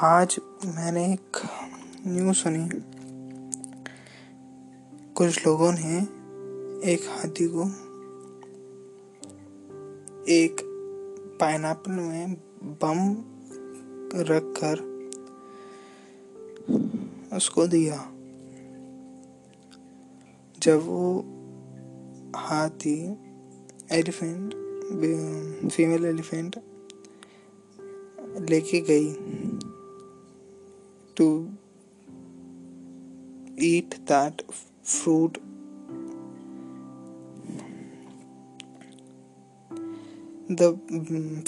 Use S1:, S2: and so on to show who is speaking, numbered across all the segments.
S1: आज मैंने एक न्यूज़ सुनी। कुछ लोगों ने एक हाथी को एक पाइनएप्पल में बम रख कर उसको दिया। जब वो हाथी एलिफेंट, फीमेल एलिफेंट लेके गई to eat that fruit. The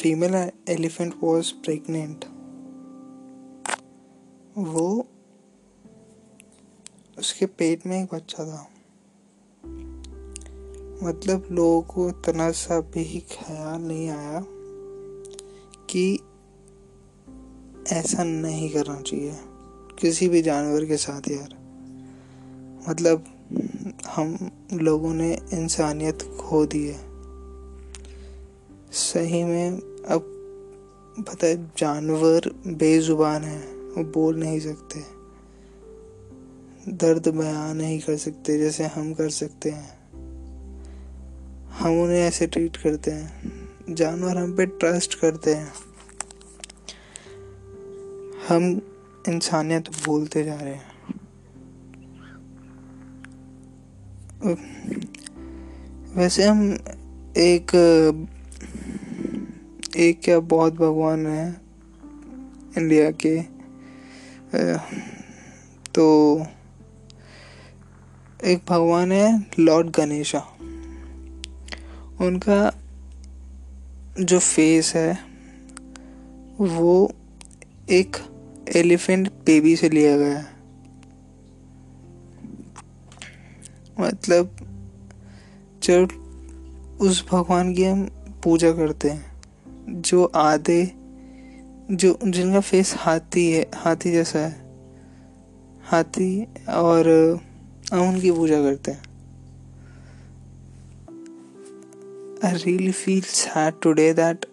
S1: female elephant was pregnant. वो उसके पेट में एक बच्चा था। मतलब लोगों को इतना सा भी ख्याल नहीं आया कि ऐसा नहीं करना चाहिए। किसी भी जानवर के साथ यार। मतलब हम लोगों ने इंसानियत खो दी है। सही में, अब पता है, जानवर बेजुबान है, वो बोल नहीं सकते। दर्द बयान नहीं कर सकते, जैसे हम कर सकते हैं। हम उन्हें ऐसे ट्रीट करते हैं। जानवर हम पे ट्रस्ट करते हैं। हम इंसानियत भूलते जा रहे हैं। वैसे हम एक एक क्या बहुत भगवान है इंडिया के। तो एक भगवान है लॉर्ड गणेशा। उनका जो फेस है, वो एक एलिफेंट बेबी से लिया गया है। मतलब जब उस भगवान की हम पूजा करते हैं, जो आधे, जो, जिनका फेस हाथी है, हाथी जैसा है, हाथी और हम उनकी पूजा करते हैं। I really feel sad today that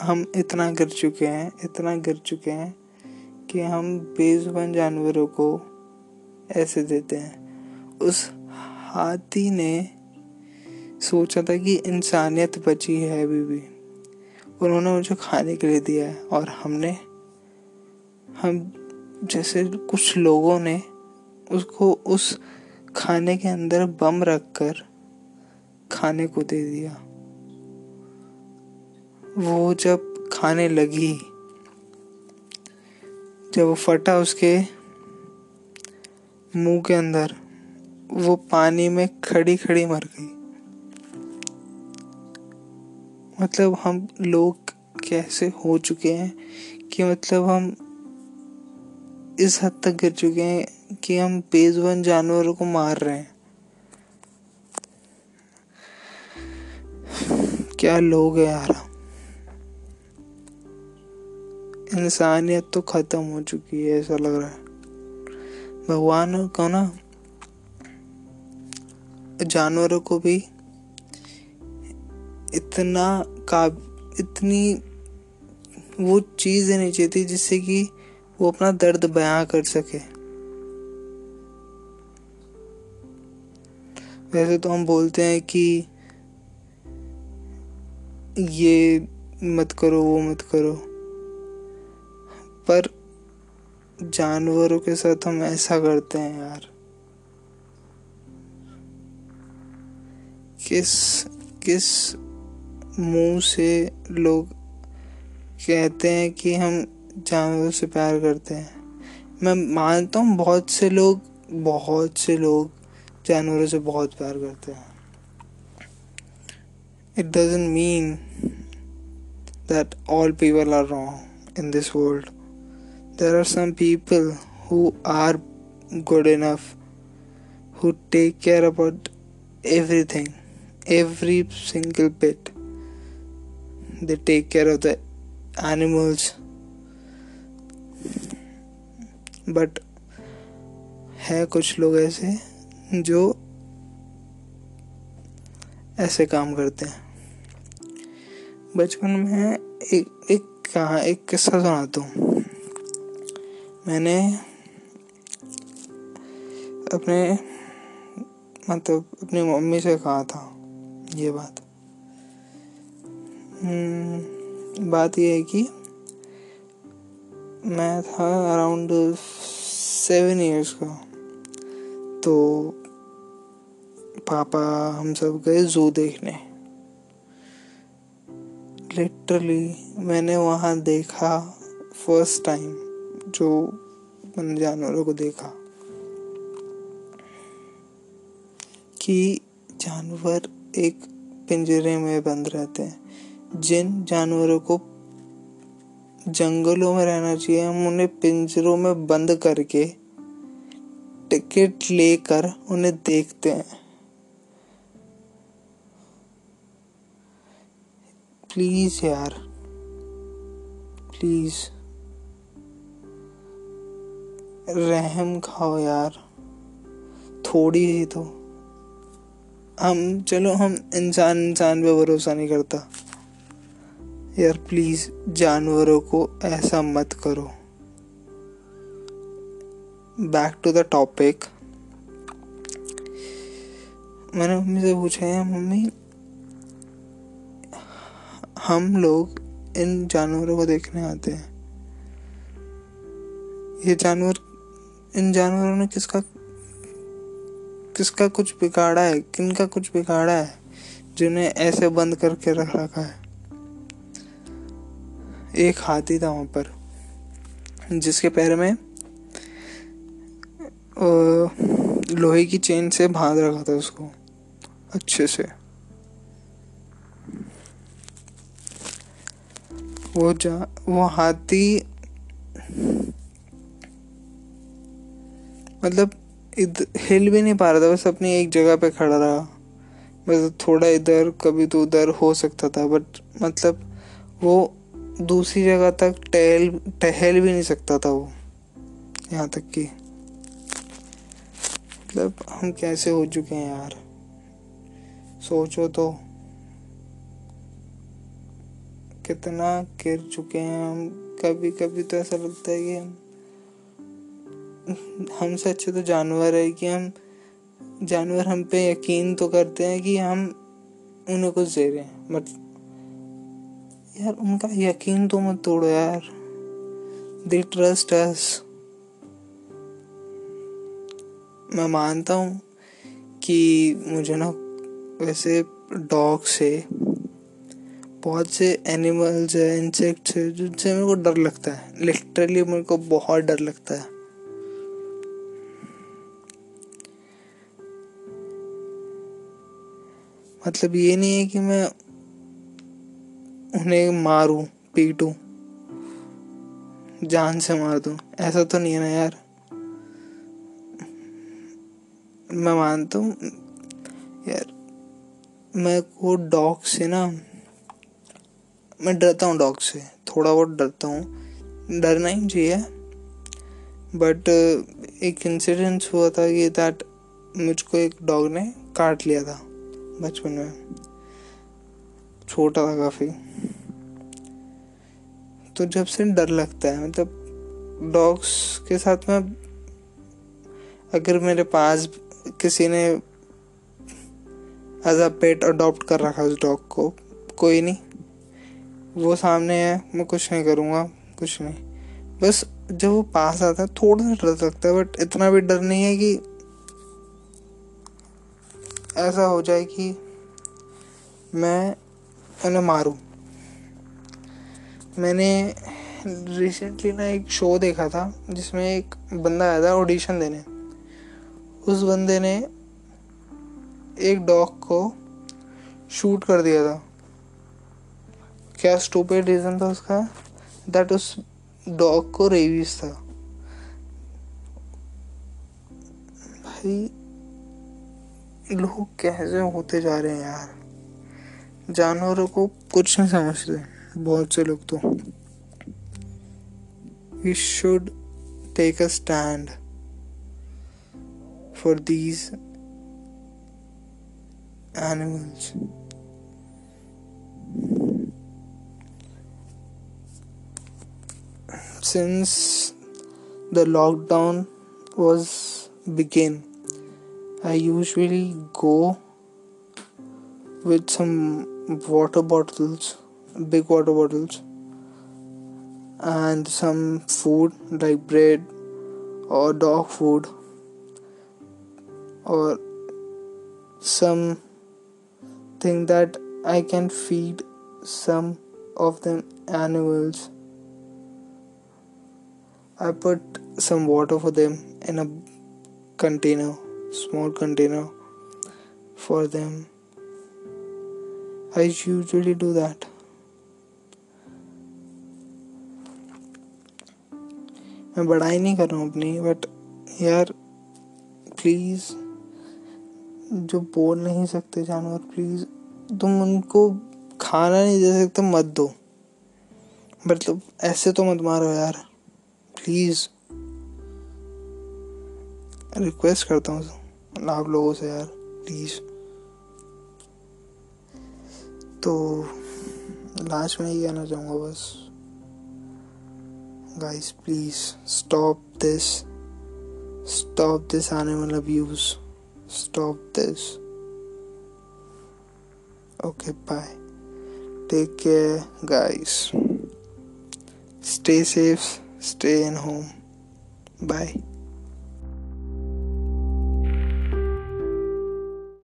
S1: हम इतना गिर चुके हैं, इतना गिर चुके हैं। कि हम बेजुबान जानवरों को ऐसे देते हैं। उस हाथी ने सोचा था कि इंसानियत बची है अभी भी। उन्होंने मुझे खाने के लिए दिया है और हमने, हम जैसे कुछ लोगों ने उसको उस खाने के अंदर बम रखकर खाने को दे दिया। वो जब खाने लगी जब वो फटा उसके मुँह के अंदर, वो पानी में खड़ी खड़ी मर गई। मतलब हम लोग कैसे हो चुके हैं कि मतलब हम इस हद तक गिर चुके हैं कि हम बेजुबान जानवरों को मार रहे हैं। क्या लोग हैं यार? इंसानियत तो ख़त्म हो चुकी है, ऐसा लग रहा है। भगवान को ना, जानवरों को भी इतना का इतनी वो चीज़ देनी चाहिए थी जिससे कि वो अपना दर्द बयां कर सके। वैसे तो हम बोलते हैं कि ये मत करो, वो मत करो। पर जानवरों के साथ हम ऐसा करते हैं यार। किस किस मुँह से लोग कहते हैं कि हम जानवरों से प्यार करते हैं? मैं मानता हूँ बहुत से लोग, बहुत से लोग जानवरों से बहुत प्यार करते हैं। It doesn't mean that all people are wrong in this world there are some people who are good enough who take care about everything every single bit they take care of the animals but है कुछ लोग ऐसे जो ऐसे काम करते हैं बचपन में एक एक कहा एक किस्सा सुनाता हूँ मैंने अपने मतलब अपनी मम्मी से कहा था ये बात। हम्म, बात ये है कि मैं था अराउंड सेवन इयर्स का। तो पापा हम सब गए जू देखने। लिटरली मैंने वहाँ देखा फ़र्स्ट टाइम जो जानवरों को देखा, कि जानवर एक पिंजरे में बंद रहते हैं। जिन जानवरों को जंगलों में रहना चाहिए, हम उन्हें पिंजरों में बंद करके टिकट लेकर उन्हें देखते हैं। प्लीज़ यार, प्लीज़। रहम खाओ यार। थोड़ी ही तो। हम, चलो हम इंसान इंसान पे भरोसा नहीं करता। यार प्लीज़ जानवरों को ऐसा मत करो। बैक टू द टॉपिक मैंने मम्मी से पूछा है मम्मी, हम लोग इन जानवरों को देखने आते हैं। ये जानवर इन जानवरों ने किसका किसका कुछ बिगाड़ा है? किनका कुछ बिगाड़ा है जिन्हें ऐसे बंद करके रख रखा है? एक हाथी था वहाँ पर, जिसके पैर में लोहे की चेन से बाँध रखा था उसको, अच्छे से। वो जा, वो हाथी मतलब हिल भी नहीं पा रहा था, बस अपनी एक जगह पे खड़ा रहा। बस थोड़ा इधर, कभी तो उधर हो सकता था बट मतलब वो दूसरी जगह तक टहल टहल भी नहीं सकता था वो, यहाँ तक कि। मतलब हम कैसे हो चुके हैं यार? सोचो तो। कितना गिर चुके हैं हम कभी कभी तो ऐसा लगता है कि हम हमसे अच्छे तो जानवर है कि हम, जानवर हम पे यकीन तो करते हैं कि हम उन्हें कुछ दे रहे हैं बट यार उनका यकीन तो मत तोड़ो यार। दे ट्रस्ट अस मैं मानता हूँ कि मुझे ना वैसे डॉग से बहुत से एनिमल्स है इंसेक्ट्स है, जिनसे मेरे को डर लगता है। लिटरली मेरे को बहुत डर लगता है। मतलब ये नहीं है कि मैं उन्हें मारूं, पीटूं, जान से मार दूँ। ऐसा तो नहीं है ना यार। मैं मानता हूँ, यार, मैं को डॉग से ना, मैं डरता हूँ डॉग से। थोड़ा बहुत डरता हूँ। डरना ही चाहिए। बट एक इंसिडेंस हुआ था कि दैट मुझको एक डॉग ने काट लिया था। बचपन में। छोटा था काफ़ी। तो जब से डर लगता है मतलब डॉग्स के साथ में अगर मेरे पास किसी ने एज अ पेट अडॉप्ट कर रखा उस डॉग को, कोई नहीं। वो सामने है, मैं कुछ नहीं करूँगा, कुछ नहीं। बस जब वो पास आता है, थोड़ा सा डर लगता है बट इतना भी डर नहीं है कि ऐसा हो जाए कि मैं उन्हें मारूं। मैंने रिसेंटली ना एक शो देखा था, जिसमें एक बंदा आया था ऑडिशन देने। उस बंदे ने एक डॉग को शूट कर दिया था। क्या स्टूपिड रीज़न था उसका? दैट उस डॉग को रेवीज था। भाई लोग कैसे होते जा रहे हैं यार? जानवरों को कुछ नहीं समझते, बहुत से लोग तो। We should take a stand for these animals since the lockdown was begin i usually go with some water bottles big water bottles and some food like bread or dog food or some thing that I can feed some of them animals. I put some water for them in a container, small container for them. I usually do that. मैं बड़ाई नहीं कर रहा हूँ अपनी but यार please जो बोल नहीं सकते जानवर प्लीज़ तुम उनको खाना नहीं दे सकते, मत दो मतलब ऐसे तो मत मारो यार प्लीज़ रिक्वेस्ट करता हूँ आप लोगों से यार प्लीज़ तो लास्ट में ही कहना चाहूँगा बस। Guys please stop this stop this any animal abuse stop this okay bye take care guys stay safe stay in home bye